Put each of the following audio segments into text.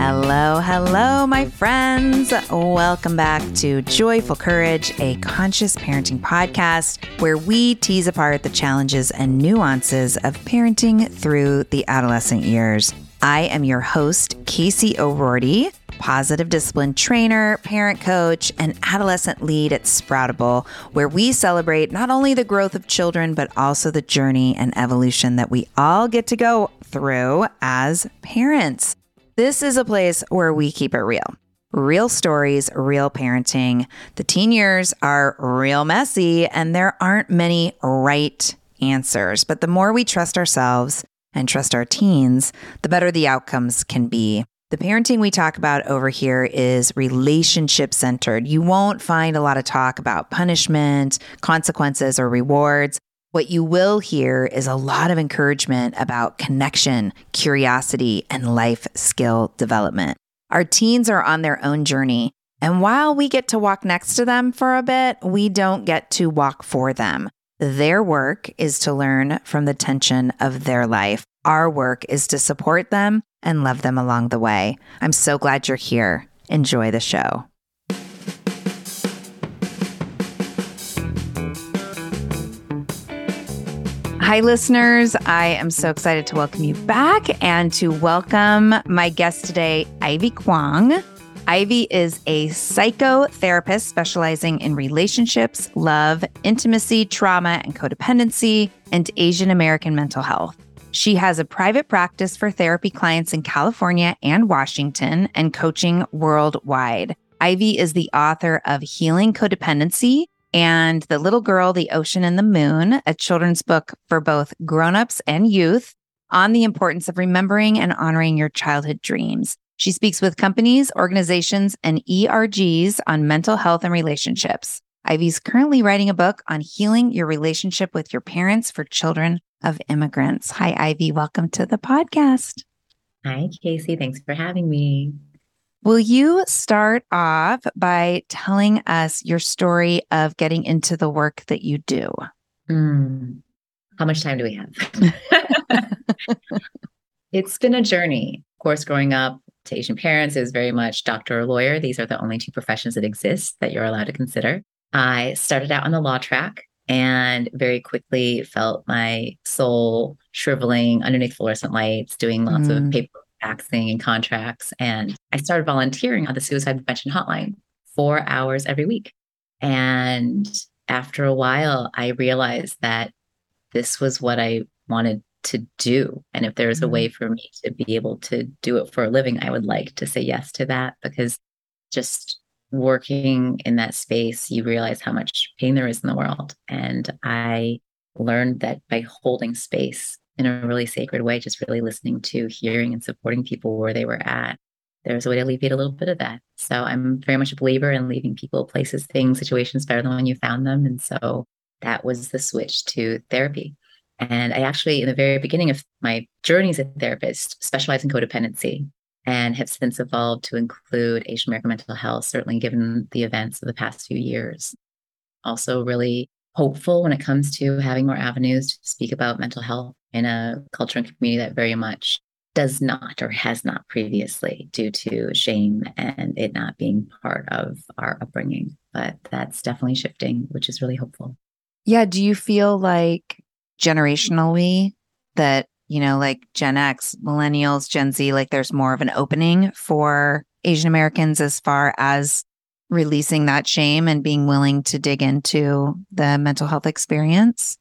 Hello, hello, my friends. Welcome back to Joyful Courage, a conscious parenting podcast where we tease apart the challenges and nuances of parenting through the adolescent years. I am your host, Casey O'Roarty, positive discipline trainer, parent coach, and adolescent lead at Sproutable, where we celebrate not only the growth of children, but also the journey and evolution that we all get to go through as parents. This is a place where we keep it real. Real stories, real parenting. The teen years are real messy, and there aren't many right answers. But the more we trust ourselves and trust our teens, the better the outcomes can be. The parenting we talk about over here is relationship centered. You won't find a lot of talk about punishment, consequences, or rewards. What you will hear is a lot of encouragement about connection, curiosity, and life skill development. Our teens are on their own journey. And while we get to walk next to them for a bit, we don't get to walk for them. Their work is to learn from the tension of their life. Our work is to support them and love them along the way. I'm so glad you're here. Enjoy the show. Hi, listeners. I am so excited to welcome you back and to welcome my guest today, Ivy Kwong. Ivy is a psychotherapist specializing in relationships, love, intimacy, trauma, and codependency, and Asian American mental health. She has a private practice for therapy clients in California and Washington and coaching worldwide. Ivy is the author of Healing Codependency and The Little Girl, the Ocean, and the Moon, a children's book for both grown-ups and youth on the importance of remembering and honoring your childhood dreams. She speaks with companies, organizations, and ERGs on mental health and relationships. Ivy's currently writing a book on healing your relationship with your parents for children of immigrants. Hi, Ivy. Welcome to the podcast. Hi, Casey. Thanks for having me. Will you start off by telling us your story of getting into the work that you do? Mm. How much time do we have? it's been a journey. Of course, growing up to Asian parents is very much doctor or lawyer. These are the only two professions that exist that you're allowed to consider. I started out on the law track and very quickly felt my soul shriveling underneath fluorescent lights, doing lots mm. of paper faxing and contracts. And I started volunteering on the suicide prevention hotline four hours every week. And after a while, I realized that this was what I wanted to do. And if there was a way mm-hmm. for me to be able to do it for a living, I would like to say yes to that because just working in that space, you realize how much pain there is in the world. And I learned that by holding space in a really sacred way, just really listening to, hearing, and supporting people where they were at. There's a way to alleviate a little bit of that. So I'm very much a believer in leaving people, places, things, situations better than when you found them. And so that was the switch to therapy. And I actually, in the very beginning of my journey as a therapist, specialized in codependency and have since evolved to include Asian American mental health, certainly given the events of the past few years. Also, really hopeful when it comes to having more avenues to speak about mental health in a culture and community that very much does not or has not previously due to shame and it not being part of our upbringing. But that's definitely shifting, which is really hopeful. Yeah. Do you feel like generationally that, you know, like Gen X, millennials, Gen Z, like there's more of an opening for Asian Americans as far as releasing that shame and being willing to dig into the mental health experience?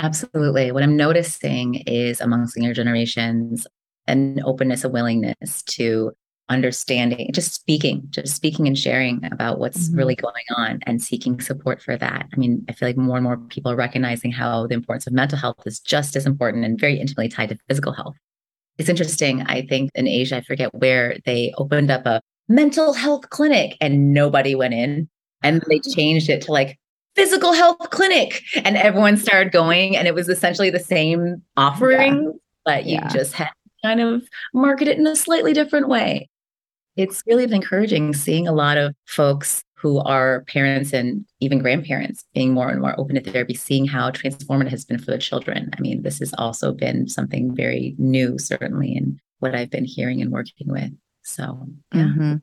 Absolutely. What I'm noticing is among senior generations, an openness, a willingness to understanding, just speaking, just speaking and sharing about what's mm-hmm. really going on and seeking support for that. I mean, I feel like more and more people are recognizing how the importance of mental health is just as important and very intimately tied to physical health. It's interesting. I think in Asia, I forget where they opened up a mental health clinic and nobody went in. And they changed it to like physical health clinic and everyone started going. And it was essentially the same offering, yeah. but you yeah. just had to kind of market it in a slightly different way. It's really been encouraging seeing a lot of folks who are parents and even grandparents being more and more open to therapy, seeing how transformative it has been for the children. I mean, this has also been something very new, certainly, in what I've been hearing and working with. So, yeah. Mm-hmm.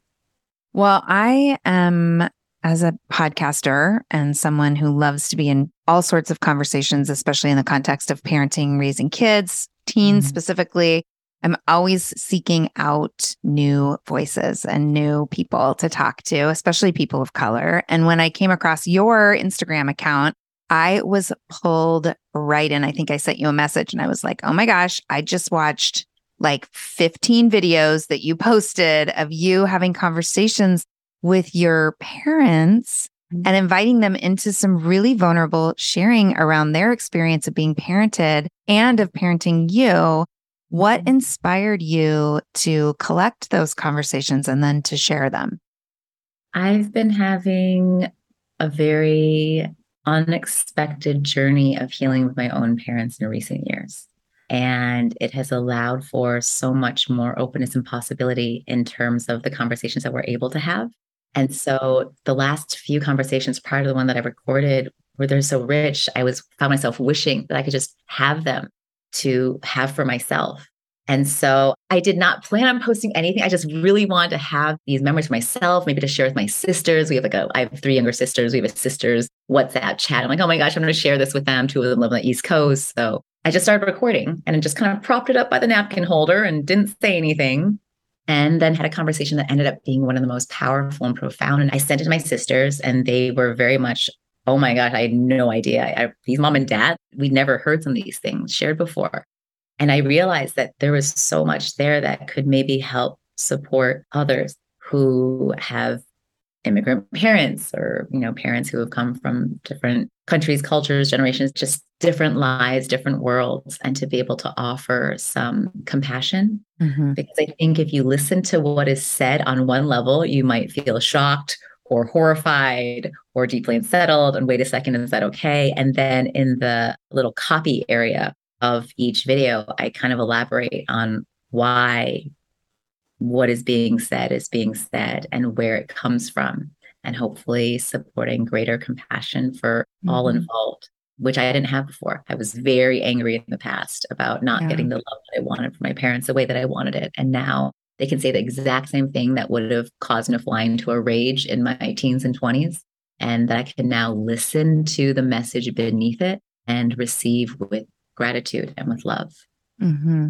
Well, I am as a podcaster and someone who loves to be in all sorts of conversations, especially in the context of parenting, raising kids, teens mm-hmm. specifically. I'm always seeking out new voices and new people to talk to, especially people of color. And when I came across your Instagram account, I was pulled right in. I think I sent you a message and I was like, oh my gosh, I just watched like 15 videos that you posted of you having conversations with your parents mm-hmm. and inviting them into some really vulnerable sharing around their experience of being parented and of parenting you. What mm-hmm. inspired you to collect those conversations and then to share them? I've been having a very unexpected journey of healing with my own parents in recent years. And it has allowed for so much more openness and possibility in terms of the conversations that we're able to have. And so the last few conversations prior to the one that I recorded where they're so rich, I was found myself wishing that I could just have them to have for myself. And so I did not plan on posting anything. I just really wanted to have these memories for myself, maybe to share with my sisters. We have like a, I have three younger sisters. We have a sisters WhatsApp chat. I'm like, oh my gosh, I'm going to share this with them. Two of them live on the East Coast. So I just started recording and I just kind of propped it up by the napkin holder and didn't say anything. And then had a conversation that ended up being one of the most powerful and profound. And I sent it to my sisters, and they were very much, oh my gosh, I had no idea. I, these mom and dad, we'd never heard some of these things shared before. And I realized that there was so much there that could maybe help support others who have immigrant parents or you know parents who have come from different countries cultures generations just different lives different worlds and to be able to offer some compassion mm-hmm. because i think if you listen to what is said on one level you might feel shocked or horrified or deeply unsettled and wait a second is that okay and then in the little copy area of each video i kind of elaborate on why what is being said is being said and where it comes from, and hopefully supporting greater compassion for mm-hmm. all involved, which I didn't have before. I was very angry in the past about not yeah. getting the love that I wanted from my parents the way that I wanted it. And now they can say the exact same thing that would have caused line to a rage in my teens and 20s. And that I can now listen to the message beneath it and receive with gratitude and with love. Mm-hmm.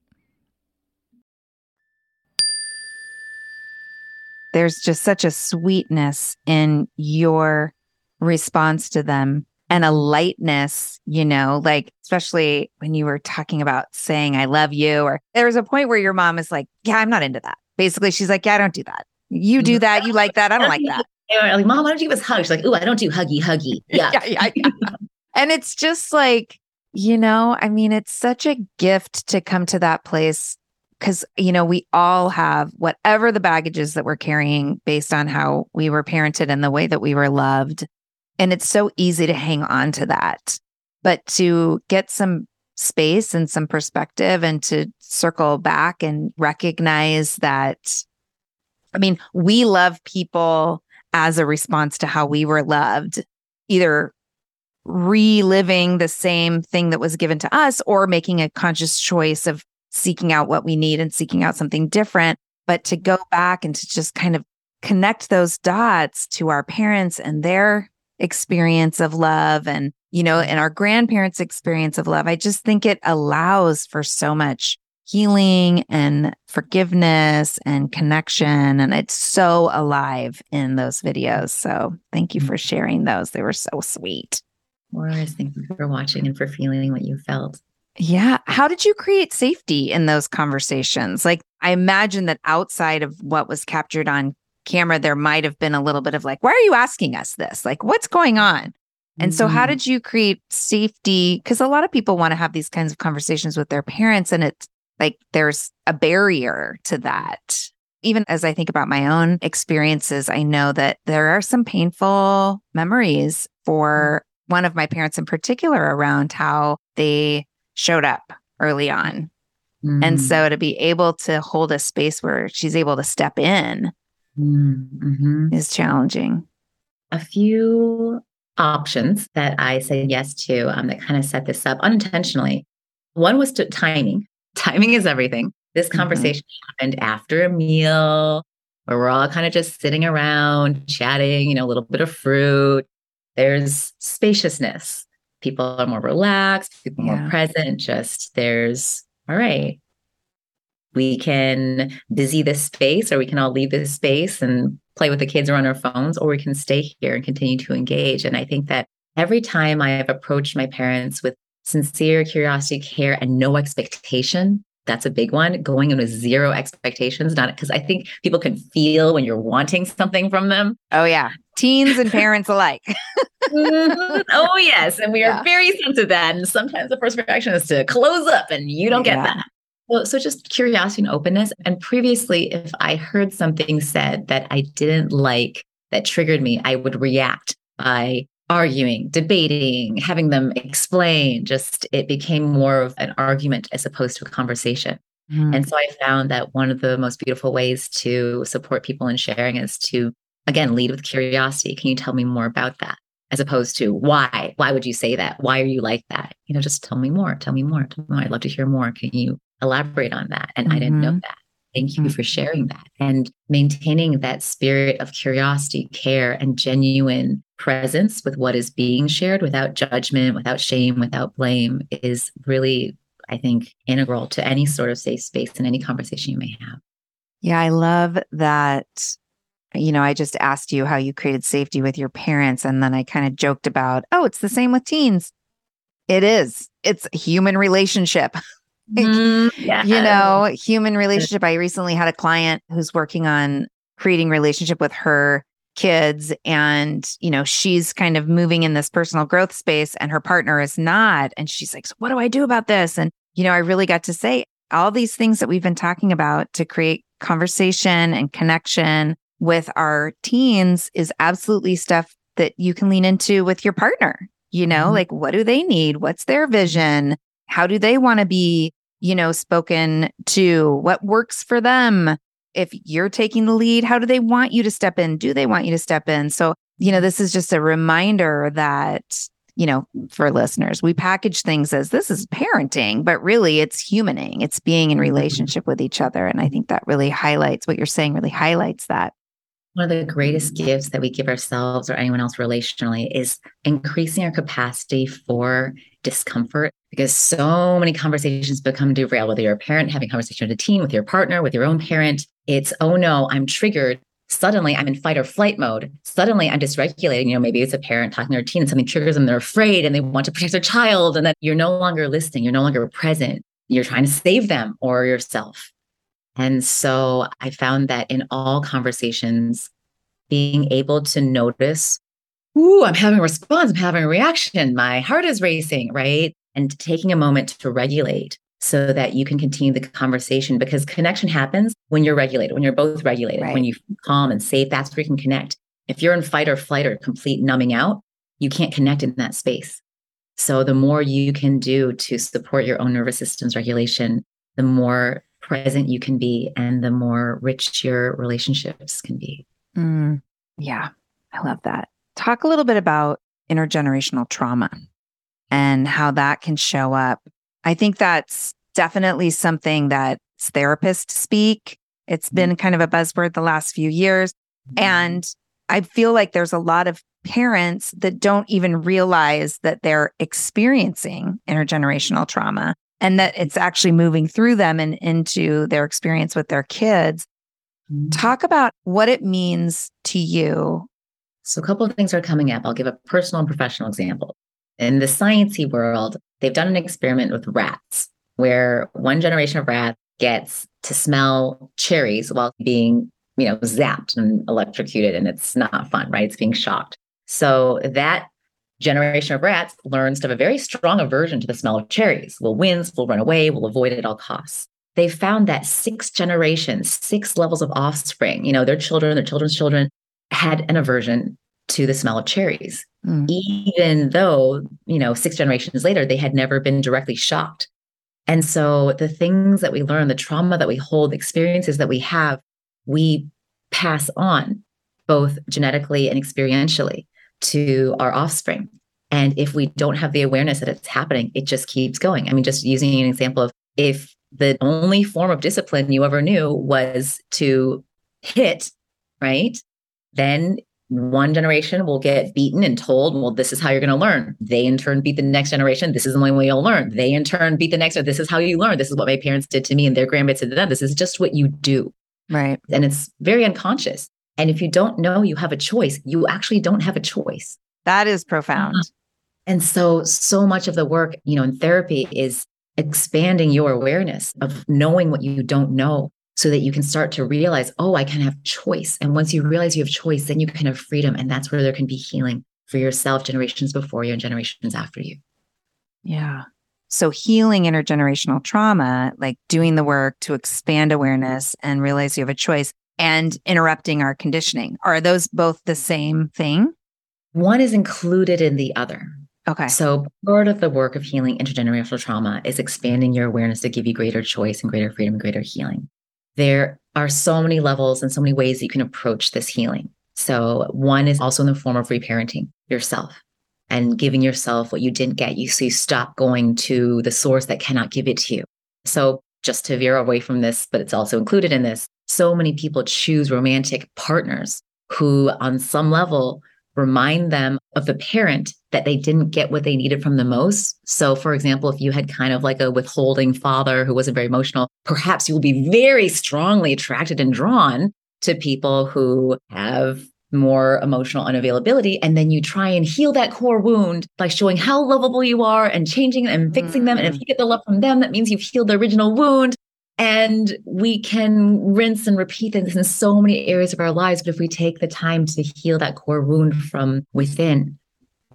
There's just such a sweetness in your response to them and a lightness, you know, like especially when you were talking about saying I love you or there was a point where your mom is like, "Yeah, I'm not into that." Basically, she's like, "Yeah, I don't do that. You do that, you like that. I don't like that." Like, "Mom, why don't you give us hugs?" She's like, "Ooh, I don't do huggy huggy." Yeah. yeah, yeah, yeah. and it's just like, you know, I mean, it's such a gift to come to that place because you know we all have whatever the baggages that we're carrying based on how we were parented and the way that we were loved. And it's so easy to hang on to that. But to get some space and some perspective and to circle back and recognize that i mean we love people as a response to how we were loved either reliving the same thing that was given to us or making a conscious choice of seeking out what we need and seeking out something different. But to go back and to just kind of connect those dots to our parents and their experience of love and, you know, and our grandparents' experience of love, I just think it allows for so much healing and forgiveness and connection. And it's so alive in those videos. So thank you for sharing those. They were so sweet. Morris, thank you for watching and for feeling what you felt. Yeah. How did you create safety in those conversations? Like, I imagine that outside of what was captured on camera, there might have been a little bit of like, why are you asking us this? Like, what's going on? And mm-hmm. so, how mm-hmm. did you create safety? Because a lot of people want to have these kinds of conversations with their parents, and it's like there's a barrier to that. Even as I think about my own experiences, I know that there are some painful memories for mm-hmm. one of my parents in particular around how they showed up early on. Mm-hmm. And so to be able to hold a space where she's able to step in mm-hmm. is challenging. A few options that I said yes to um, that kind of set this up unintentionally. One was to timing. Timing is everything. This mm-hmm. conversation mm-hmm. happened after a meal where we're all kind of just sitting around chatting, you know, a little bit of fruit. There's spaciousness people are more relaxed, people yeah. more present. Just there's, all right, we can busy this space or we can all leave this space and play with the kids or on our phones, or we can stay here and continue to engage. And I think that every time I have approached my parents with sincere curiosity, care, and no expectation. That's a big one. Going in with zero expectations, not because I think people can feel when you're wanting something from them. Oh, yeah. Teens and parents alike. mm-hmm. Oh, yes. And we are yeah. very sensitive to that. And sometimes the first reaction is to close up, and you don't get yeah. that. Well, so just curiosity and openness. And previously, if I heard something said that I didn't like, that triggered me, I would react by arguing, debating, having them explain. Just it became more of an argument as opposed to a conversation. Mm. And so I found that one of the most beautiful ways to support people in sharing is to, again, lead with curiosity. Can you tell me more about that? As opposed to why? Why would you say that? Why are you like that? You know, just tell me more. Tell me more. Tell me more. I'd love to hear more. Can you elaborate on that? And mm-hmm. I didn't know mm-hmm. that. Thank you mm-hmm. for sharing that. And maintaining that spirit of curiosity, care, and genuine presence with what is being shared without judgment, without shame, without blame is really, I think, integral to any sort of safe space in any conversation you may have. Yeah, I love that. You know, I just asked you how you created safety with your parents, and then I kind of joked about, oh, it's the same with teens. It is. It's human relationship. mm, yeah. You know, human relationship. I recently had a client who's working on creating relationship with her kids and you know she's kind of moving in this personal growth space and her partner is not and she's like so what do i do about this and you know i really got to say all these things that we've been talking about to create conversation and connection with our teens is absolutely stuff that you can lean into with your partner you know mm-hmm. like what do they need what's their vision how do they want to be you know, spoken to? What works for them? If you're taking the lead, how do they want you to step in? Do they want you to step in? So, you know, this is just a reminder that, you know, for listeners, we package things as this is parenting, but really it's humaning, it's being in mm-hmm. relationship with each other. And I think that really highlights what you're saying, really highlights that. One of the greatest gifts that we give ourselves or anyone else relationally is increasing our capacity for discomfort because so many conversations become derailed, whether you're a parent having a conversation with a teen, with your partner, with your own parent. It's, oh no, I'm triggered. Suddenly I'm in fight or flight mode. Suddenly I'm dysregulating. You know, maybe it's a parent talking to their teen and something triggers them, they're afraid and they want to protect their child. And then you're no longer listening, you're no longer present. You're trying to save them or yourself. And so I found that in all conversations, being able to notice, ooh, I'm having a response, I'm having a reaction, my heart is racing, right? And taking a moment to regulate so that you can continue the conversation because connection happens when you're regulated, when you're both regulated, right. when you calm and safe, that's where you can connect. If you're in fight or flight or complete numbing out, you can't connect in that space. So the more you can do to support your own nervous system's regulation, the more present you can be and the more rich your relationships can be. Mm, yeah, I love that. Talk a little bit about intergenerational trauma and how that can show up. I think that's definitely something that therapists speak. It's mm-hmm. been kind of a buzzword the last few years. And I feel like there's a lot of parents that don't even realize that they're experiencing intergenerational trauma and that it's actually moving through them and into their experience with their kids. Mm-hmm. Talk about what it means to you. So, a couple of things are coming up. I'll give a personal and professional example. In the sciencey world, they've done an experiment with rats where one generation of rats gets to smell cherries while being, you know, zapped and electrocuted, and it's not fun, right? It's being shocked. So that generation of rats learns to have a very strong aversion to the smell of cherries. Will wince, will run away, will avoid it at all costs. They found that six generations, six levels of offspring, you know, their children, their children's children had an aversion to the smell of cherries, mm. even though, you know, six generations later, they had never been directly shocked. And so the things that we learn, the trauma that we hold, the experiences that we have, we pass on both genetically and experientially to our offspring. And if we don't have the awareness that it's happening, it just keeps going. I mean, just using an example of if the only form of discipline you ever knew was to hit, right? Then one generation will get beaten and told, well, this is how you're going to learn. They in turn beat the next generation. This is the only way you'll learn. They in turn beat the next. This is how you learn. This is what my parents did to me and their grandparents did to them. This is just what you do. Right. And it's very unconscious. And if you don't know you have a choice, you actually don't have a choice. That is profound. Uh-huh. And so, so much of the work, you know, in therapy is expanding your awareness of knowing what you don't know so that you can start to realize, oh, I can have choice. And once you realize you have choice, then you can have freedom. And that's where there can be healing for yourself, generations before you and generations after you. Yeah. So, healing intergenerational trauma, like doing the work to expand awareness and realize you have a choice and interrupting our conditioning, are those both the same thing? One is included in the other. Okay. So, part of the work of healing intergenerational trauma is expanding your awareness to give you greater choice and greater freedom and greater healing. There are so many levels and so many ways that you can approach this healing. So, one is also in the form of reparenting yourself and giving yourself what you didn't get you so you stop going to the source that cannot give it to you so just to veer away from this but it's also included in this so many people choose romantic partners who on some level remind them of the parent that they didn't get what they needed from the most. So, for example, if you had kind of like a withholding father who wasn't very emotional, perhaps you will be very strongly attracted and drawn to people who have more emotional unavailability. And then you try and heal that core wound by showing how lovable you are and changing and fixing mm. them. And if mm. you get the love from them, that means you've healed the original wound. And we can rinse and repeat this in so many areas of our lives. But if we take the time to heal that core wound from within,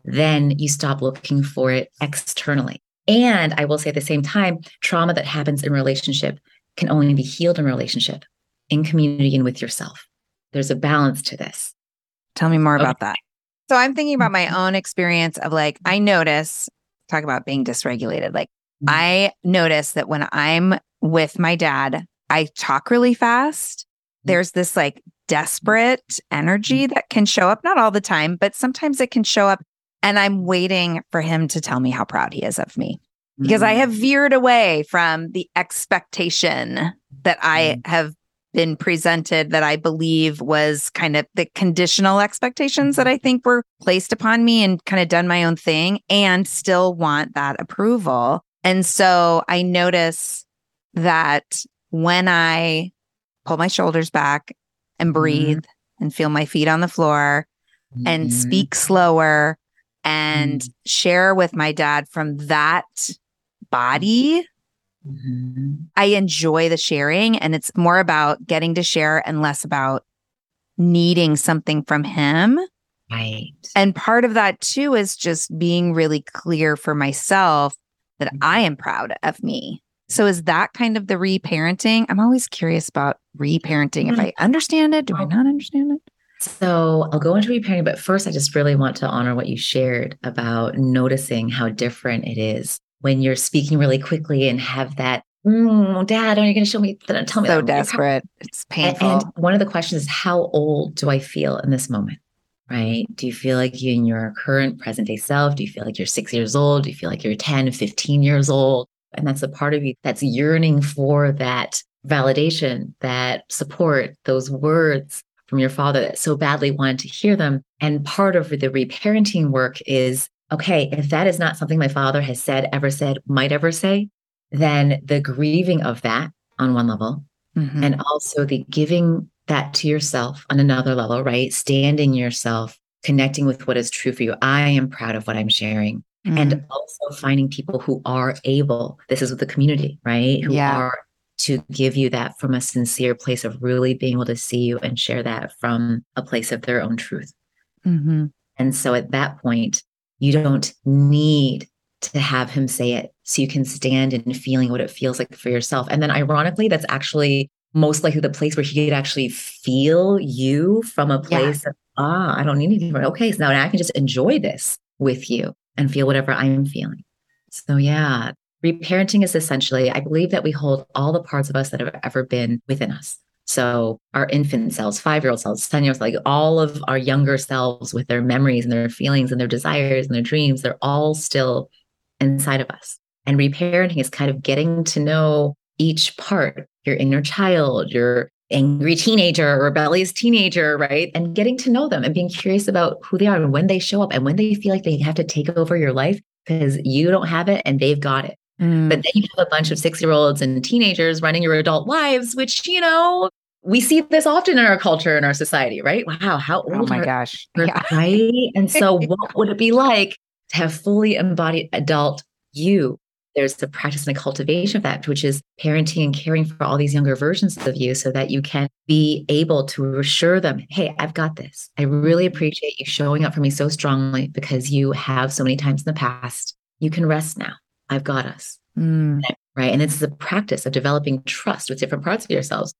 then you stop looking for it externally. And I will say at the same time, trauma that happens in relationship can only be healed in relationship, in community, and with yourself. There's a balance to this. Tell me more okay. about that. So I'm thinking about my own experience of like, I notice, talk about being dysregulated. Like, mm-hmm. I notice that when I'm with my dad, I talk really fast. Mm-hmm. There's this like desperate energy mm-hmm. that can show up, not all the time, but sometimes it can show up. And I'm waiting for him to tell me how proud he is of me because I have veered away from the expectation that I have been presented that I believe was kind of the conditional expectations that mm-hmm. I think were placed upon me and kind of done my own thing and still want that approval. And so I notice that when I pull my shoulders back and mm-hmm. breathe mm-hmm. and feel my feet on the floor mm-hmm. and speak slower and mm-hmm. share with my dad from that body Mm-hmm. I enjoy the sharing and it's more about getting to share and less about needing something from him. Right. And part of that too is just being really clear for myself that mm-hmm. I am proud of me. So is that kind of the reparenting? I'm always curious about reparenting. If mm-hmm. I understand it, do I not understand it? So I'll go into reparenting, but first I just really want to honor what you shared about noticing how different it is when you're speaking really quickly and have that mm, dad, are you going to show me? Tell me. So desperate. It's painful. And, and one of the questions is, how old do I feel in this moment? Right? Do you feel like you in your current present day self? Do you feel like you're six years old? Do you feel like you're 10, 15 years old? And that's a part of you that's yearning for that validation, that support, those words from your father that so badly wanted to hear them. And part of the reparenting work is okay, if that is not something my father has said, ever said, might ever say, then the grieving of that on one level, mm-hmm. and also the giving that to yourself on another level, right? Standing yourself, connecting with what is true for you. I am proud of what I'm sharing. Mm-hmm. And also finding people who are able, this is with the community, right? Who yeah. are to give you that from a sincere place of really being able to see you and share that from a place of their own truth. Mm-hmm. And so at that point, you don't need to have him say it. So you can stand in feeling what it feels like for yourself. And then ironically, that's actually most likely the place where he could actually feel you from a place yeah. of, ah, I don't need anything. Okay. So now I can just enjoy this with you and feel whatever I'm feeling. So yeah, reparenting is essentially, I believe that we hold all the parts of us that have ever been within us. So our infant selves, five year old selves, 10 year olds, like all of our younger selves with their memories and their feelings and their desires and their dreams, they're all still inside of us. And reparenting is kind of getting to know each part, your inner child, your angry teenager, rebellious teenager, right? And getting to know them and being curious about who they are and when they show up and when they feel like they have to take over your life because you don't have it and they've got it. Mm. But then you have a bunch of six year olds and teenagers running your adult lives, which, you know, we see this often in our culture and our society, right? Wow, how oh old? Oh my gosh. Yeah. Right. And so, what would it be like to have fully embodied adult you. There's the practice and the cultivation of that, which is parenting and caring for all these younger versions of you so that you can be able to assure them, hey, I've got this. I really appreciate you showing up for me so strongly because you have so many times in the past. You can rest now. I've got us. Mm. Right. And it's the practice of developing trust with different parts of yourselves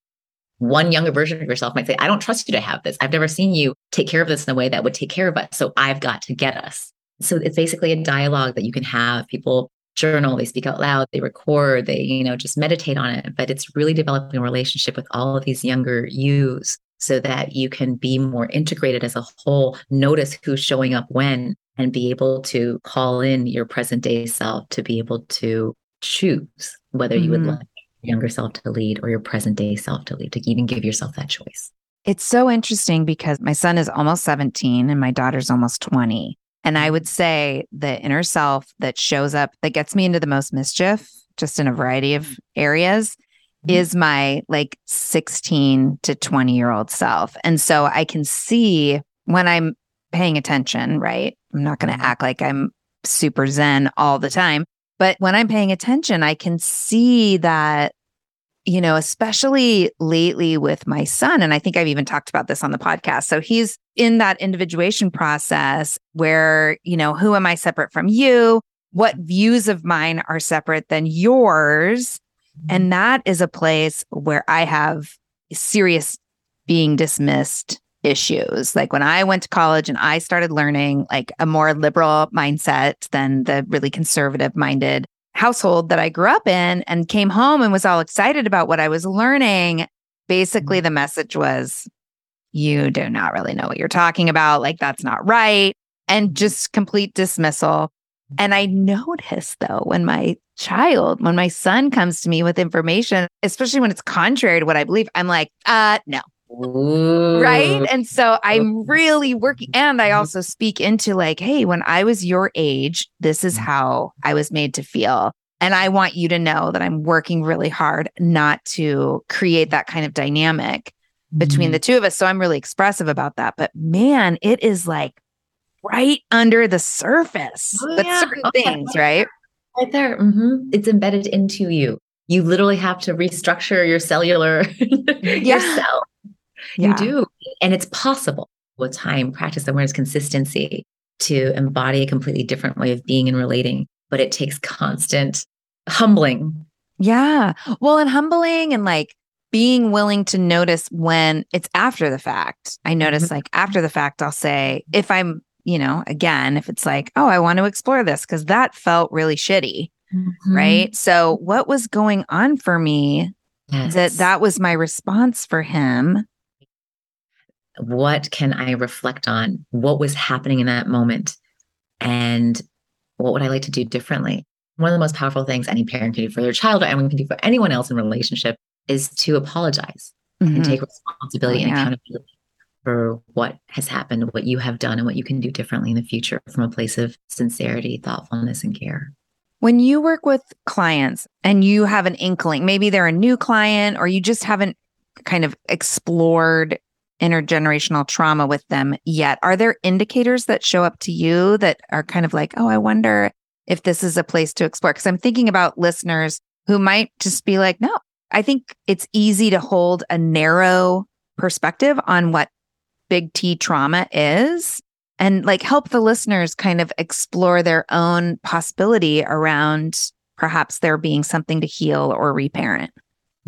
one younger version of yourself might say, I don't trust you to have this. I've never seen you take care of this in a way that would take care of us. So I've got to get us. So it's basically a dialogue that you can have. People journal, they speak out loud, they record, they, you know, just meditate on it. But it's really developing a relationship with all of these younger yous so that you can be more integrated as a whole, notice who's showing up when, and be able to call in your present day self to be able to choose whether mm-hmm. you would like your younger self to lead or your present day self to lead, to even give yourself that choice. It's so interesting because my son is almost 17 and my daughter's almost 20. And I would say the inner self that shows up, that gets me into the most mischief, just in a variety of areas, mm-hmm. is my like 16 to 20 year old self. And so I can see when I'm paying attention, right? I'm not going to mm-hmm. act like I'm super zen all the time. But when I'm paying attention, I can see that you know, especially lately with my son. And I think I've even talked about this on the podcast. So he's in that individuation process where, you know, who am I separate from you? What views of mine are separate than yours? And mm-hmm. that is a place where I have serious being dismissed issues. Like when I went to college and I started learning like a more liberal mindset than the really conservative minded household that I grew up in and came home and was all excited about what I was learning, basically mm-hmm. the message was, you do not really know what you're talking about. Like, that's not right. And mm-hmm. just complete dismissal. And I notice though, when my child, when my son comes to me with information, especially when it's contrary to what I believe, I'm like, uh, no, Ooh. Right. And so I'm really working. And I also speak into like, hey, when I was your age, this is how I was made to feel. And I want you to know that I'm working really hard not to create that kind of dynamic between mm-hmm. the two of us. So I'm really expressive about that. But man, it is like right under the surface oh, yeah. certain things, right? Right there. Mm-hmm. It's embedded into you. You literally have to restructure your cellular yeah. yourself yeah. You do. And it's possible with time, practice, awareness, consistency to embody a completely different way of being and relating. But it takes constant humbling. Yeah. Well, and humbling and like being willing to notice when it's after the fact. I notice mm-hmm. like after the fact, I'll say, if I'm, you know, again, if it's like, oh, I want to explore this because that felt really shitty. Mm-hmm. Right. So, what was going on for me yes. that that was my response for him what can I reflect on? What was happening in that moment? And what would I like to do differently? One of the most powerful things any parent can do for their child or anyone can do for anyone else in relationship is to apologize mm-hmm. and take responsibility oh, yeah. and accountability for what has happened, what you have done, and what you can do differently in the future from a place of sincerity, thoughtfulness, and care. When you work with clients and you have an inkling, maybe they're a new client or you just haven't kind of explored intergenerational trauma with them yet. Are there indicators that show up to you that are kind of like, oh, I wonder if this is a place to explore? Because I'm thinking about listeners who might just be like, no, I think it's easy to hold a narrow perspective on what big T trauma is and like help the listeners kind of explore their own possibility around perhaps there being something to heal or reparent.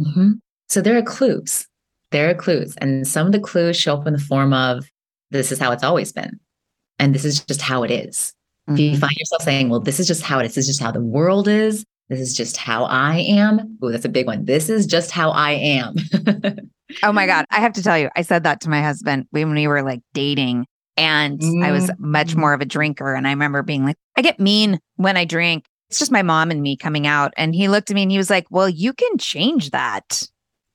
Mm-hmm. So there are clues there are clues. And some of the clues show up in the form of this is how it's always been. And this is just how it is. Mm-hmm. If you mm-hmm. find yourself saying, well, this is just how it is, this is just how the world is, this is just how I am. Oh, that's a big one. This is just how I am. oh my God. I have to tell you, I said that to my husband when we were like dating. And mm-hmm. I was much mm. more of a drinker. And I remember being like, I get mean when I drink. It's just my mom and me coming out. And he looked at me and he was like, Well, you can change that.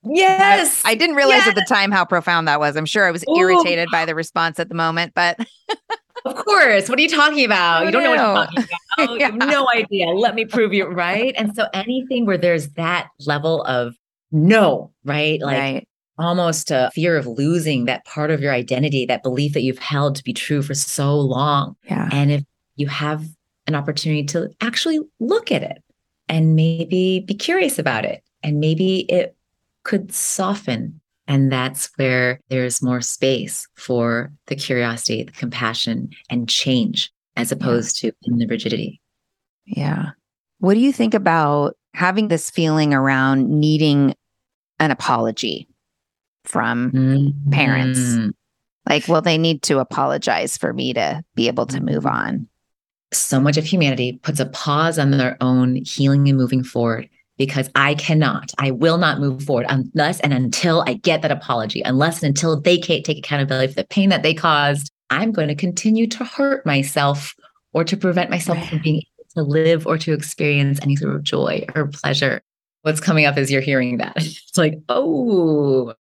Yes. I, I didn't realize yes. at the time how profound that was. I'm sure I was Ooh. irritated by the response at the moment, but Of course. What are you talking about? You don't know what you're talking about. yeah. Oh, you have no idea. Let me prove you right. And so anything where there's that level of no, right? Like right. almost a fear of losing that part of your identity, that belief that you've held to be true for so long. Yeah. And if you have an opportunity to actually look at it and maybe be curious about it. And maybe it could soften. And that's where there's more space for the curiosity, the compassion, and change as opposed yeah. to in the rigidity. Yeah. What do you think about having this feeling around needing an apology from mm-hmm. parents? Like, well, they need to apologize for me to be able to move on. So much of humanity puts a pause on their own healing and moving forward because I cannot, I will not move forward unless and until I get that apology, unless and until they can't take accountability for the pain that they caused. I'm going to continue to hurt myself or to prevent myself from being able to live or to experience any sort of joy or pleasure. What's coming up as you're hearing that? It's like, oh,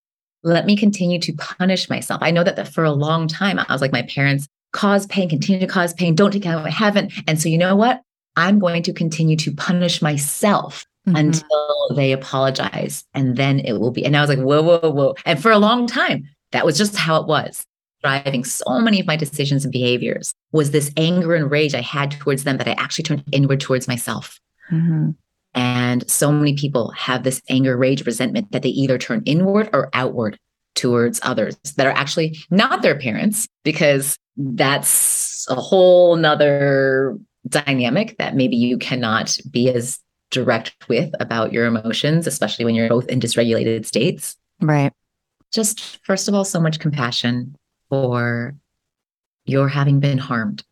let me continue to punish myself. I know that for a long time, I was like, my parents cause pain, continue to cause pain, don't take it out, I haven't. And so, you know what? I'm going to continue to punish myself mm-hmm. until they apologize. And then it will be. And I was like, whoa, whoa, whoa. And for a long time, that was just how it was. Driving so many of my decisions and behaviors was this anger and rage I had towards them that I actually turned inward towards myself. Mm-hmm. And so many people have this anger, rage, resentment that they either turn inward or outward towards others that are actually not their parents, because that's a whole nother dynamic that maybe you cannot be as direct with about your emotions, especially when you're both in dysregulated states. Right. Just first of all, so much compassion for your having been harmed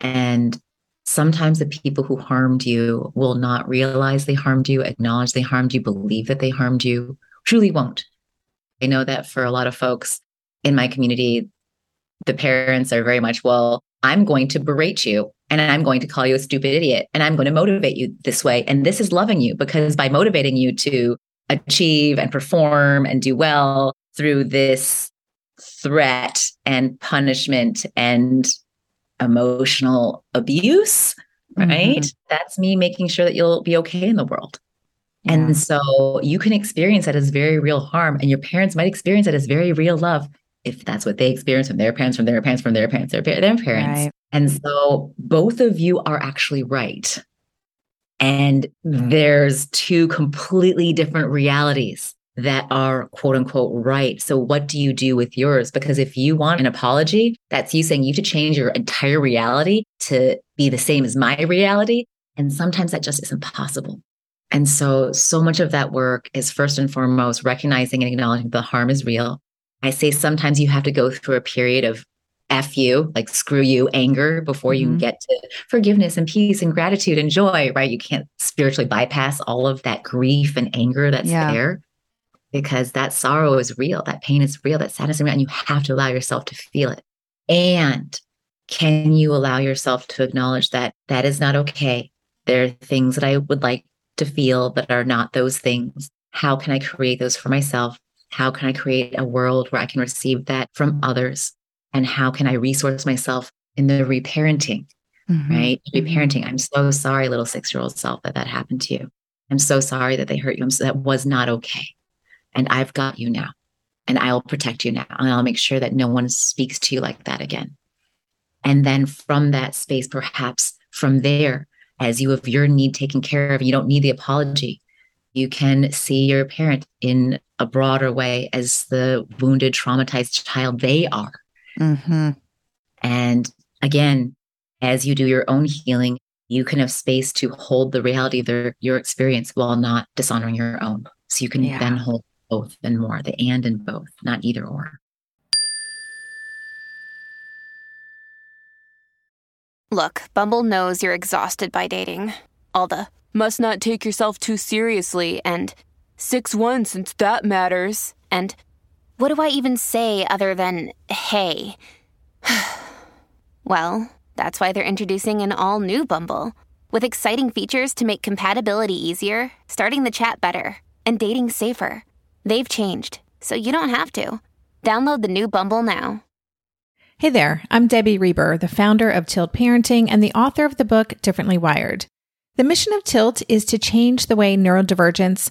and sometimes the people who harmed you will not realize they harmed you, acknowledge they harmed you, believe that they harmed you, truly won't. I know that for a lot of folks in my community, the parents are very much, well, I'm going to berate you and I'm going to call you a stupid idiot and I'm going to motivate you this way. And this is loving you because by motivating you to achieve and perform and do well through this threat and punishment and emotional abuse, right? Mm-hmm. That's me making sure that you'll be okay in the world. Yeah. And so you can experience that as very real harm, and your parents might experience it as very real love if that's what they experience from their parents, from their parents, from their parents, their, their parents. Right. And so both of you are actually right. And mm-hmm. there's two completely different realities that are quote unquote right. So, what do you do with yours? Because if you want an apology, that's you saying you have to change your entire reality to be the same as my reality. And sometimes that just isn't possible. And so, so much of that work is first and foremost recognizing and acknowledging the harm is real. I say sometimes you have to go through a period of F you, like screw you, anger before mm-hmm. you get to forgiveness and peace and gratitude and joy, right? You can't spiritually bypass all of that grief and anger that's yeah. there because that sorrow is real, that pain is real, that sadness is real, and you have to allow yourself to feel it. And can you allow yourself to acknowledge that that is not okay? There are things that I would like to feel that are not those things. How can I create those for myself? How can I create a world where I can receive that from others? And how can I resource myself in the reparenting? Mm-hmm. Right? Mm-hmm. Reparenting. I'm so sorry, little six year old self, that that happened to you. I'm so sorry that they hurt you. I'm so, that was not okay and I've got you now. And I'll protect you now. And I'll make sure that no one speaks to you like that again. And then from that space, perhaps from there, as you have your need taken care of, you don't need the apology. You can see your parent in a broader way as the wounded, traumatized child they are. Mm-hmm. And again, as you do your own healing, you can have space to hold the reality of their, your experience while not dishonoring your own. So you can yeah. then hold both and more, the and and both, not either or. Look, Bumble knows you're exhausted by dating. All the must not take yourself too seriously and 6 1 since that matters. And what do I even say other than hey? well, that's why they're introducing an all new Bumble with exciting features to make compatibility easier, starting the chat better, and dating safer. They've changed, so you don't have to. Download the new Bumble now. Hey there, I'm Debbie Reber, the founder of Tilt Parenting and the author of the book Differently Wired. The mission of Tilt is to change the way neurodivergence,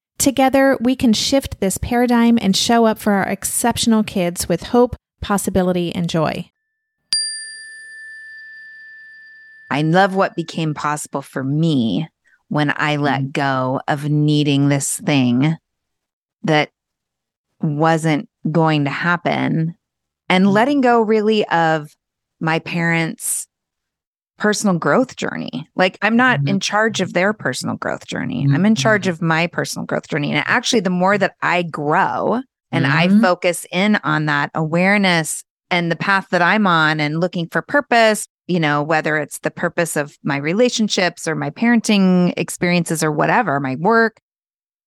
Together, we can shift this paradigm and show up for our exceptional kids with hope, possibility, and joy. I love what became possible for me when I let Mm. go of needing this thing that wasn't going to happen and Mm. letting go really of my parents' personal growth journey. Like I'm not Mhm. in charge of their personal growth journey. I'm in charge Mhm. of my personal growth journey. And actually the more that I grow and I Mhm. focus in on that awareness and the path that I'm on and looking for purpose, you know, whether it's the purpose of my relationships or my parenting experiences or whatever, my work,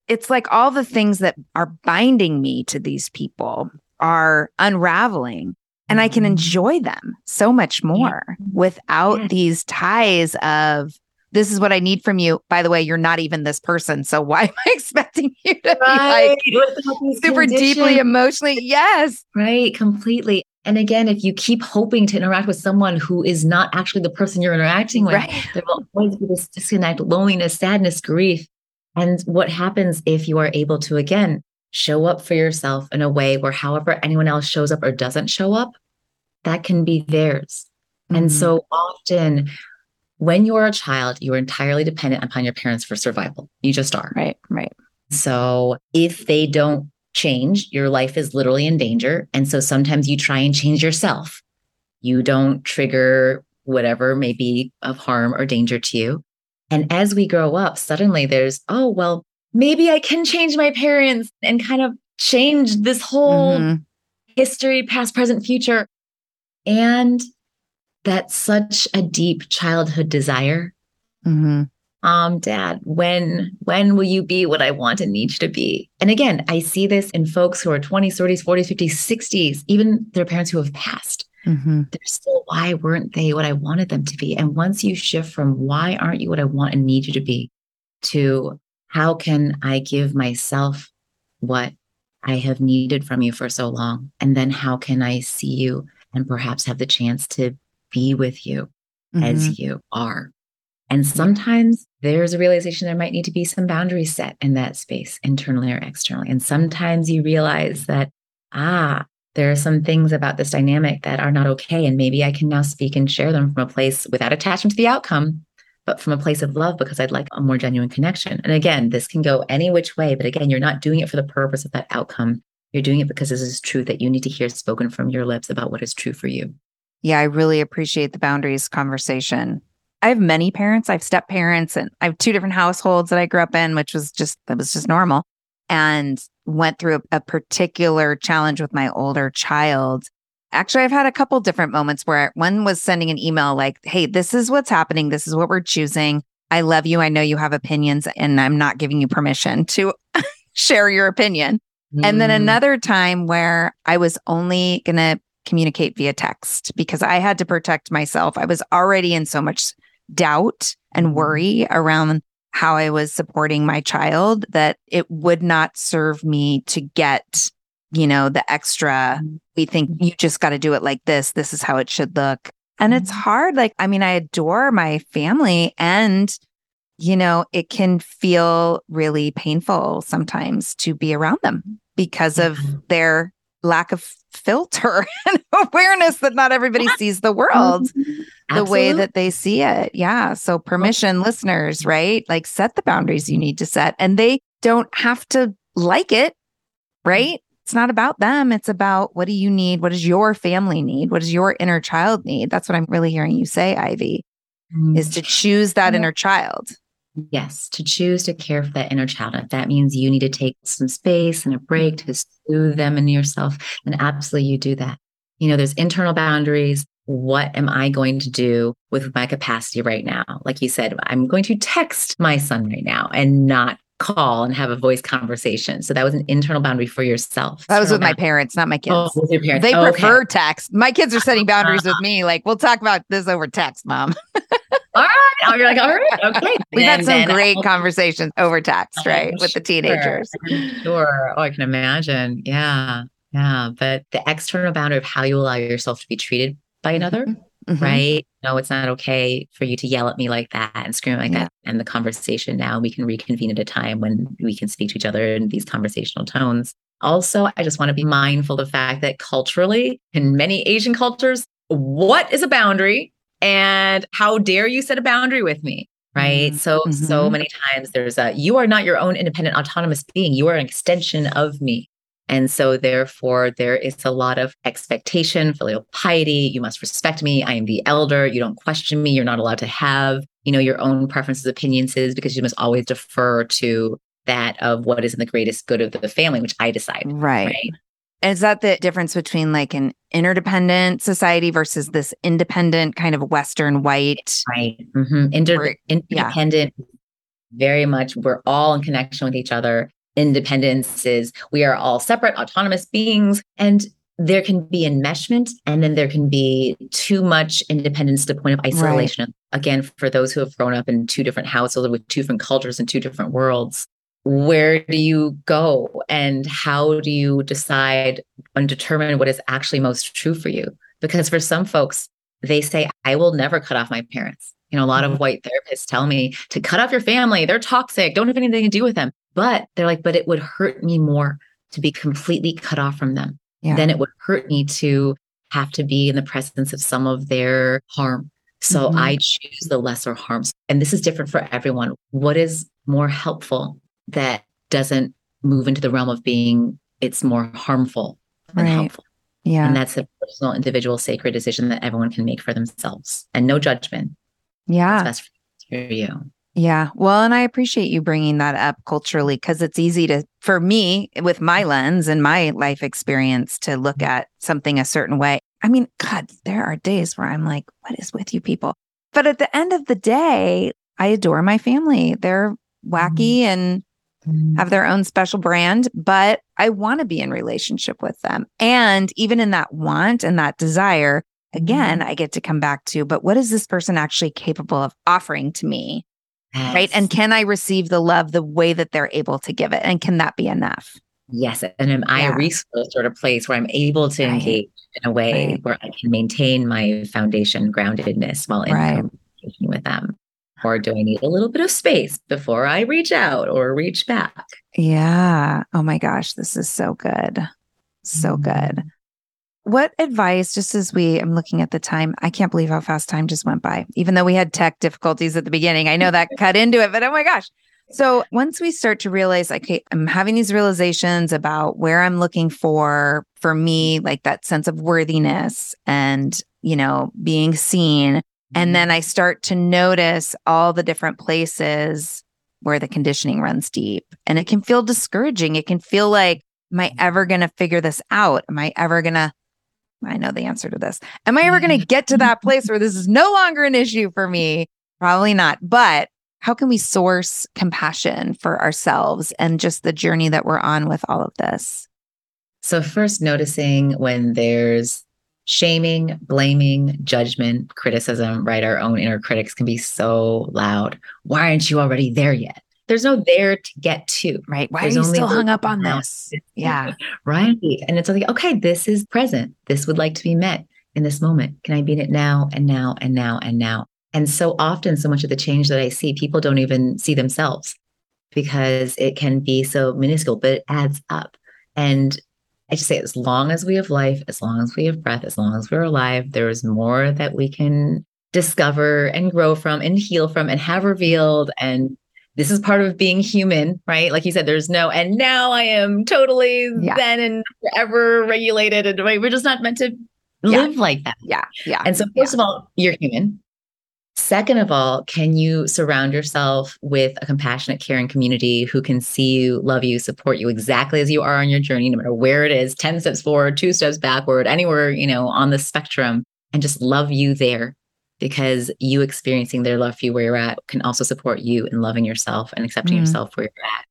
it's like all the things that are binding me to these people are unraveling and I can Mhm. enjoy them so much more without Yes. these ties of this is what I need from you. By the way, you're not even this person. So why am I expecting you to be like super deeply emotionally? Yes. Right, completely. And again, if you keep hoping to interact with someone who is not actually the person you're interacting with, Right. there will always be this disconnect, loneliness, sadness, grief. And what happens if you are able to, again, show up for yourself in a way where, however, anyone else shows up or doesn't show up, that can be theirs. And Mhm. so often, when you're a child, you are entirely dependent upon your parents for survival. You just are. right, right. So if they don't change, your life is literally in danger. And so sometimes you try and change yourself. You don't trigger whatever may be of harm or danger to you. And as we grow up, suddenly there's, oh, well, maybe I can change my parents and kind of change this whole Mhm. history, past, present, future. And that's such a deep childhood desire Mhm. um dad when when will you be what i want and need you to be and again i see this in folks who are 20s 30s 40s 50s 60s even their parents who have passed Mhm. they're still why weren't they what i wanted them to be and once you shift from why aren't you what i want and need you to be to how can i give myself what i have needed from you for so long and then how can i see you and perhaps have the chance to be with you Mhm. as you are. And sometimes there's a realization there might need to be some boundaries set in that space, internally or externally. And sometimes you realize that, ah, there are some things about this dynamic that are not okay. And maybe I can now speak and share them from a place without attachment to the outcome, but from a place of love because I'd like a more genuine connection. And again, this can go any which way. But again, you're not doing it for the purpose of that outcome. You're doing it because this is truth that you need to hear spoken from your lips about what is true for you. Yeah, I really appreciate the boundaries conversation. I have many parents. I have step parents and I have two different households that I grew up in, which was just, that was just normal. And went through a, a particular challenge with my older child. Actually, I've had a couple different moments where one was sending an email like, Hey, this is what's happening. This is what we're choosing. I love you. I know you have opinions and I'm not giving you permission to share your opinion. And then Mm. another time where I was only going to communicate via text because I had to protect myself. I was already in so much doubt and worry around how I was supporting my child that it would not serve me to get, you know, the extra. Mm-hmm. We think you just got to do it like this. This is how it should look. And it's Mhm. hard. Like, I mean, I adore my family and you know, it can feel really painful sometimes to be around them because of mm-hmm. their lack of filter and awareness that not everybody sees the world mm-hmm. the way that they see it. Yeah. So, permission, listeners, right? Like, set the boundaries you need to set, and they don't have to like it, right? It's not about them. It's about what do you need? What does your family need? What does your inner child need? That's what I'm really hearing you say, Ivy. Mm-hmm. is to choose that inner child. Yes, to choose to care for that inner child. If that means you need to take some space and a break to soothe them and yourself, then absolutely you do that. You know, there's internal boundaries. What am I going to do with my capacity right now? Like you said, I'm going to text my son right now and not call and have a voice conversation. So that was an internal boundary for yourself. That was with Internal my parents, not my oh, kids. Oh, with your parents. They oh, Okay. prefer text. My kids are setting boundaries with me. Like, we'll talk about this over text, mom. All right. Oh, you're like, all right, okay. We've had some great I'll- conversations over text, Oh, right? With the teenagers. Sure. Oh, I can imagine. Yeah. Yeah. But the external boundary of how you allow yourself to be treated by another, mm-hmm. Mhm. right? No, it's not okay for you to yell at me like that and scream like Yeah. that. And the conversation now, we can reconvene at a time when we can speak to each other in these conversational tones. Also, I just want to be mindful of the fact that culturally, in many Asian cultures, what is a boundary and how dare you set a boundary with me? Right. Mhm. So, so Mhm. many times there's a, you are not your own independent, autonomous being. You are an extension of me. And so, therefore, there is a lot of expectation, filial piety. You must respect me. I am the elder. You don't question me. You're not allowed to have, you know, your own preferences, opinions, because you must always defer to that of what is in the greatest good of the family, which I decide. Right. Right. Is that the difference between like an interdependent society versus this independent kind of Western white? Right. hmm Inter- We're- independent, very much, we're all in connection with each other. Independence is we are all separate, autonomous beings. And there can be enmeshment, and then there can be too much independence to the point of isolation. Again, for those who have grown up in two different households with two different cultures and two different worlds, where do you go and how do you decide and determine what is actually most true for you? Because for some folks, they say, I will never cut off my parents. You know, a lot of white therapists tell me to cut off your family. They're toxic. Don't have anything to do with them. But they're like, but it would hurt me more to be completely cut off from them Yeah. than it would hurt me to have to be in the presence of some of their harm. So Mhm. I choose the lesser harms. And this is different for everyone. What is more helpful that doesn't move into the realm of being it's more harmful than Right. helpful? Yeah. And that's a personal, individual, sacred decision that everyone can make for themselves and no judgment. yeah. It's best for you. Yeah. Well, and I appreciate you bringing that up culturally because it's easy to, for me, with my lens and my life experience, to look mm-hmm. at something a certain way. I mean, God, there are days where I'm like, what is with you people? But at the end of the day, I adore my family. They're mm-hmm. wacky and Mm. have their own special brand, but I want to be in relationship with them. And even in that want and that desire, again, mm. I get to come back to, but what is this person actually capable of offering to me? right? And can I receive the love the way that they're able to give it? And can that be enough? Yes. And am I Yeah. a resource sort of place where I'm able to Right. engage in a way Right. where I can maintain my foundation groundedness while in Right. communication with them? Or do I need a little bit of space before I reach out or reach back? Yeah. Oh my gosh, this is so good. So mm-hmm. good. What advice, just as we, I'm looking at the time, I can't believe how fast time just went by, even though we had tech difficulties at the beginning. I know that cut into it, but oh my gosh. So once we start to realize, okay, I'm having these realizations about where I'm looking for, for me, like that sense of worthiness and, you know, being seen. And mm-hmm. then I start to notice all the different places where the conditioning runs deep. And it can feel discouraging. It can feel like, am I ever going to figure this out? Am I ever going to? I know the answer to this. Am I ever going to mm-hmm. get to that mm-hmm. place where this is no longer an issue for me? Probably not. But how can we source compassion for ourselves and just the journey that we're on with all of this? So, first, noticing when there's shaming, blaming, judgment, criticism, right? Our own inner critics can be so loud. Why aren't you already there yet? There's no there to get to. Right? Why There's are you still hung up on this? Yeah. Right. And it's like, okay, this is present. This would like to be met in this moment. Can I be in it now and now and now and now? And so often, so much of the change that I see, people don't even see themselves because it can be so minuscule, but it adds up. And I just say, as long as we have life, as long as we have breath, as long as we're alive, there is more that we can discover and grow from and heal from and have revealed. And this is part of being human, right? Like you said, there's no, and now I am totally Yeah. then and forever regulated. And right, we're just not meant to Yeah. live like that. Yeah. Yeah. And so, first of all, you're human. Second of all, can you surround yourself with a compassionate, caring community who can see you, love you, support you exactly as you are on your journey, no matter where it is 10 steps forward, two steps backward, anywhere, you know, on the spectrum, and just love you there because you experiencing their love for you where you're at can also support you in loving yourself and accepting mm-hmm. yourself where you're at.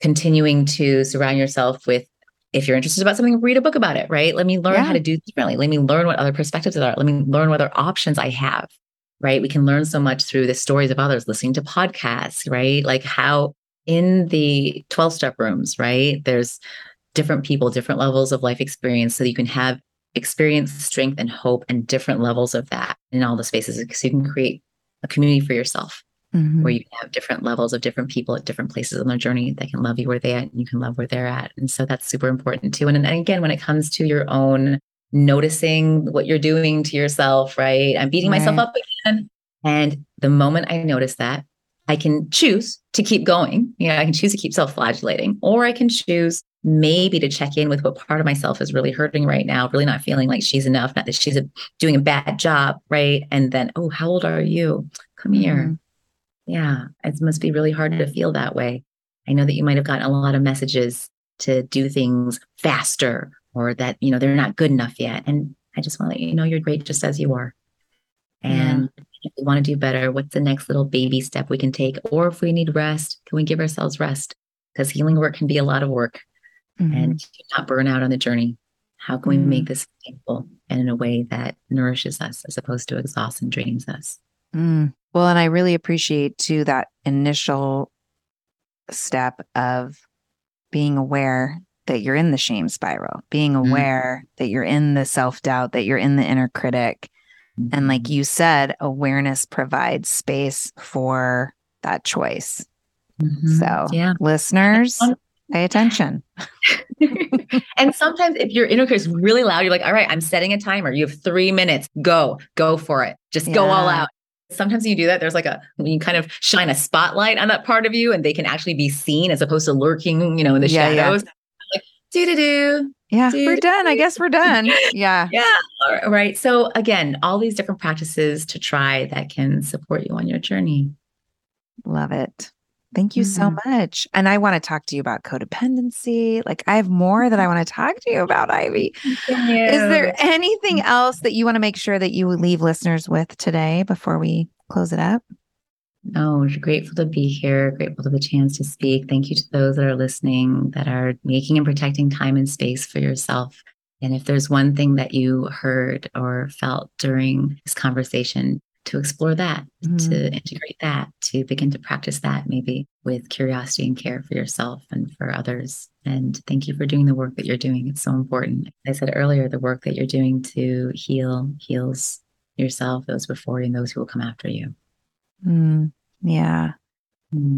Continuing to surround yourself with if you're interested about something, read a book about it, right? Let me learn yeah. how to do differently. Let me learn what other perspectives are. Let me learn what other options I have right? We can learn so much through the stories of others, listening to podcasts, right? Like how in the 12 step rooms, right? There's different people, different levels of life experience. So you can have experience, strength, and hope, and different levels of that in all the spaces. So you can create a community for yourself mm-hmm. where you have different levels of different people at different places on their journey that can love you where they're at and you can love where they're at. And so that's super important too. And, and again, when it comes to your own noticing what you're doing to yourself, right? I'm beating right. myself up again. And the moment I notice that, I can choose to keep going. You know, I can choose to keep self flagellating, or I can choose maybe to check in with what part of myself is really hurting right now, really not feeling like she's enough, not that she's a, doing a bad job, right? And then, oh, how old are you? Come here. Mm-hmm. Yeah, it must be really hard to feel that way. I know that you might have gotten a lot of messages to do things faster or that you know they're not good enough yet and i just want to let you know you're great just as you are and yeah. if we want to do better what's the next little baby step we can take or if we need rest can we give ourselves rest because healing work can be a lot of work mm-hmm. and not burn out on the journey how can we mm-hmm. make this sustainable and in a way that nourishes us as opposed to exhausts and drains us mm. well and i really appreciate too that initial step of being aware that you're in the shame spiral, being mm-hmm. aware mm-hmm. that you're in the self doubt, that you're in the inner critic. Mm-hmm. And like you said, awareness provides space for that choice. Mm-hmm. So, yeah. listeners, pay attention. and sometimes if your inner critic is really loud, you're like, all right, I'm setting a timer. You have three minutes. Go, go for it. Just yeah. go all out. Sometimes when you do that, there's like a when you kind of shine a spotlight on that part of you and they can actually be seen as opposed to lurking, you know, in the yeah, shadows. Yeah do do do. Yeah, we're done. I guess we're done. Yeah. yeah. All right. So again, all these different practices to try that can support you on your journey. Love it. Thank you mm-hmm. so much. And I want to talk to you about codependency. Like I have more that I want to talk to you about, Ivy. Is there anything else that you want to make sure that you leave listeners with today before we close it up? No, we're grateful to be here, grateful to the chance to speak. Thank you to those that are listening, that are making and protecting time and space for yourself. And if there's one thing that you heard or felt during this conversation, to explore that, mm-hmm. to integrate that, to begin to practice that maybe with curiosity and care for yourself and for others. And thank you for doing the work that you're doing. It's so important. I said earlier, the work that you're doing to heal heals yourself, those before you, and those who will come after you. Mm. Yeah.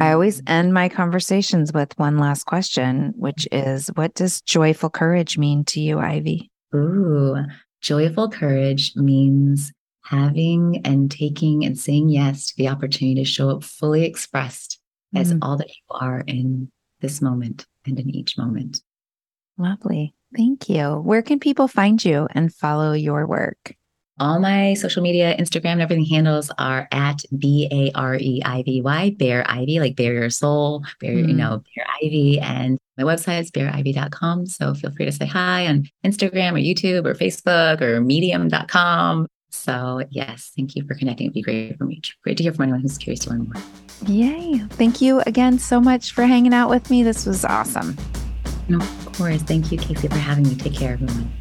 I always mm. end my conversations with one last question, which is what does joyful courage mean to you, Ivy? Ooh, joyful courage means having and taking and saying yes to the opportunity to show up fully expressed mm. as all that you are in this moment and in each moment. Lovely. Thank you. Where can people find you and follow your work? All my social media, Instagram, and everything handles are at B A R E I V Y, Bare Ivy, like Bare your soul, Bare, mm. you know, Bare Ivy. And my website is bareivy.com. So feel free to say hi on Instagram or YouTube or Facebook or medium.com. So, yes, thank you for connecting. It'd be great for me. Great to hear from anyone who's curious to learn more. Yay. Thank you again so much for hanging out with me. This was awesome. No, of course. Thank you, Casey, for having me. Take care, everyone.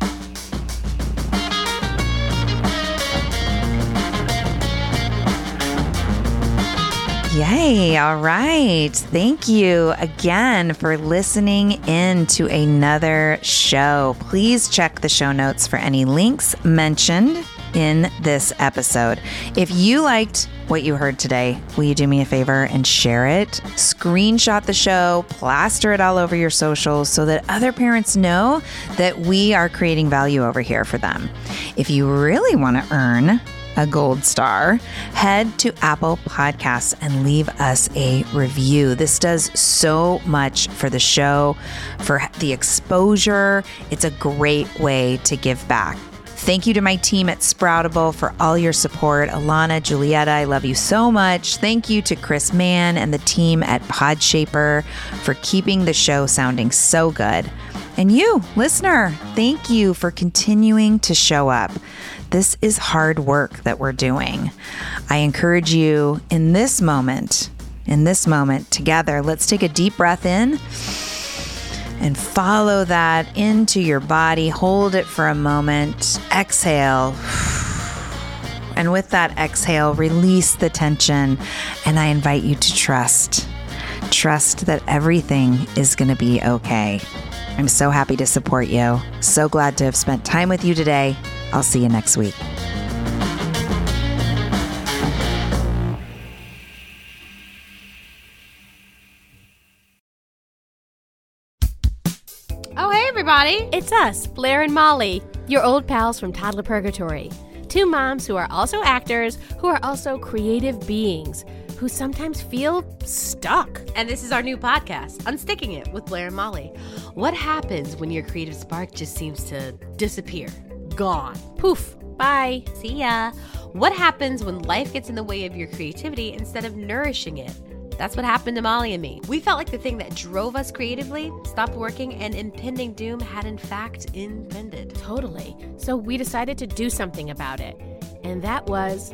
Yay. All right. Thank you again for listening in to another show. Please check the show notes for any links mentioned in this episode. If you liked what you heard today, will you do me a favor and share it? Screenshot the show, plaster it all over your socials so that other parents know that we are creating value over here for them. If you really want to earn a gold star, head to Apple Podcasts and leave us a review. This does so much for the show, for the exposure. It's a great way to give back. Thank you to my team at Sproutable for all your support. Alana, Julietta, I love you so much. Thank you to Chris Mann and the team at Podshaper for keeping the show sounding so good. And you, listener, thank you for continuing to show up. This is hard work that we're doing. I encourage you in this moment, in this moment together, let's take a deep breath in and follow that into your body. Hold it for a moment. Exhale. And with that exhale, release the tension. And I invite you to trust. Trust that everything is going to be okay. I'm so happy to support you. So glad to have spent time with you today. I'll see you next week. Oh, hey, everybody. It's us, Blair and Molly, your old pals from Toddler Purgatory. Two moms who are also actors, who are also creative beings, who sometimes feel stuck. And this is our new podcast, Unsticking It with Blair and Molly. What happens when your creative spark just seems to disappear? Gone. Poof. Bye. See ya. What happens when life gets in the way of your creativity instead of nourishing it? That's what happened to Molly and me. We felt like the thing that drove us creatively stopped working and impending doom had in fact impended. Totally. So we decided to do something about it. And that was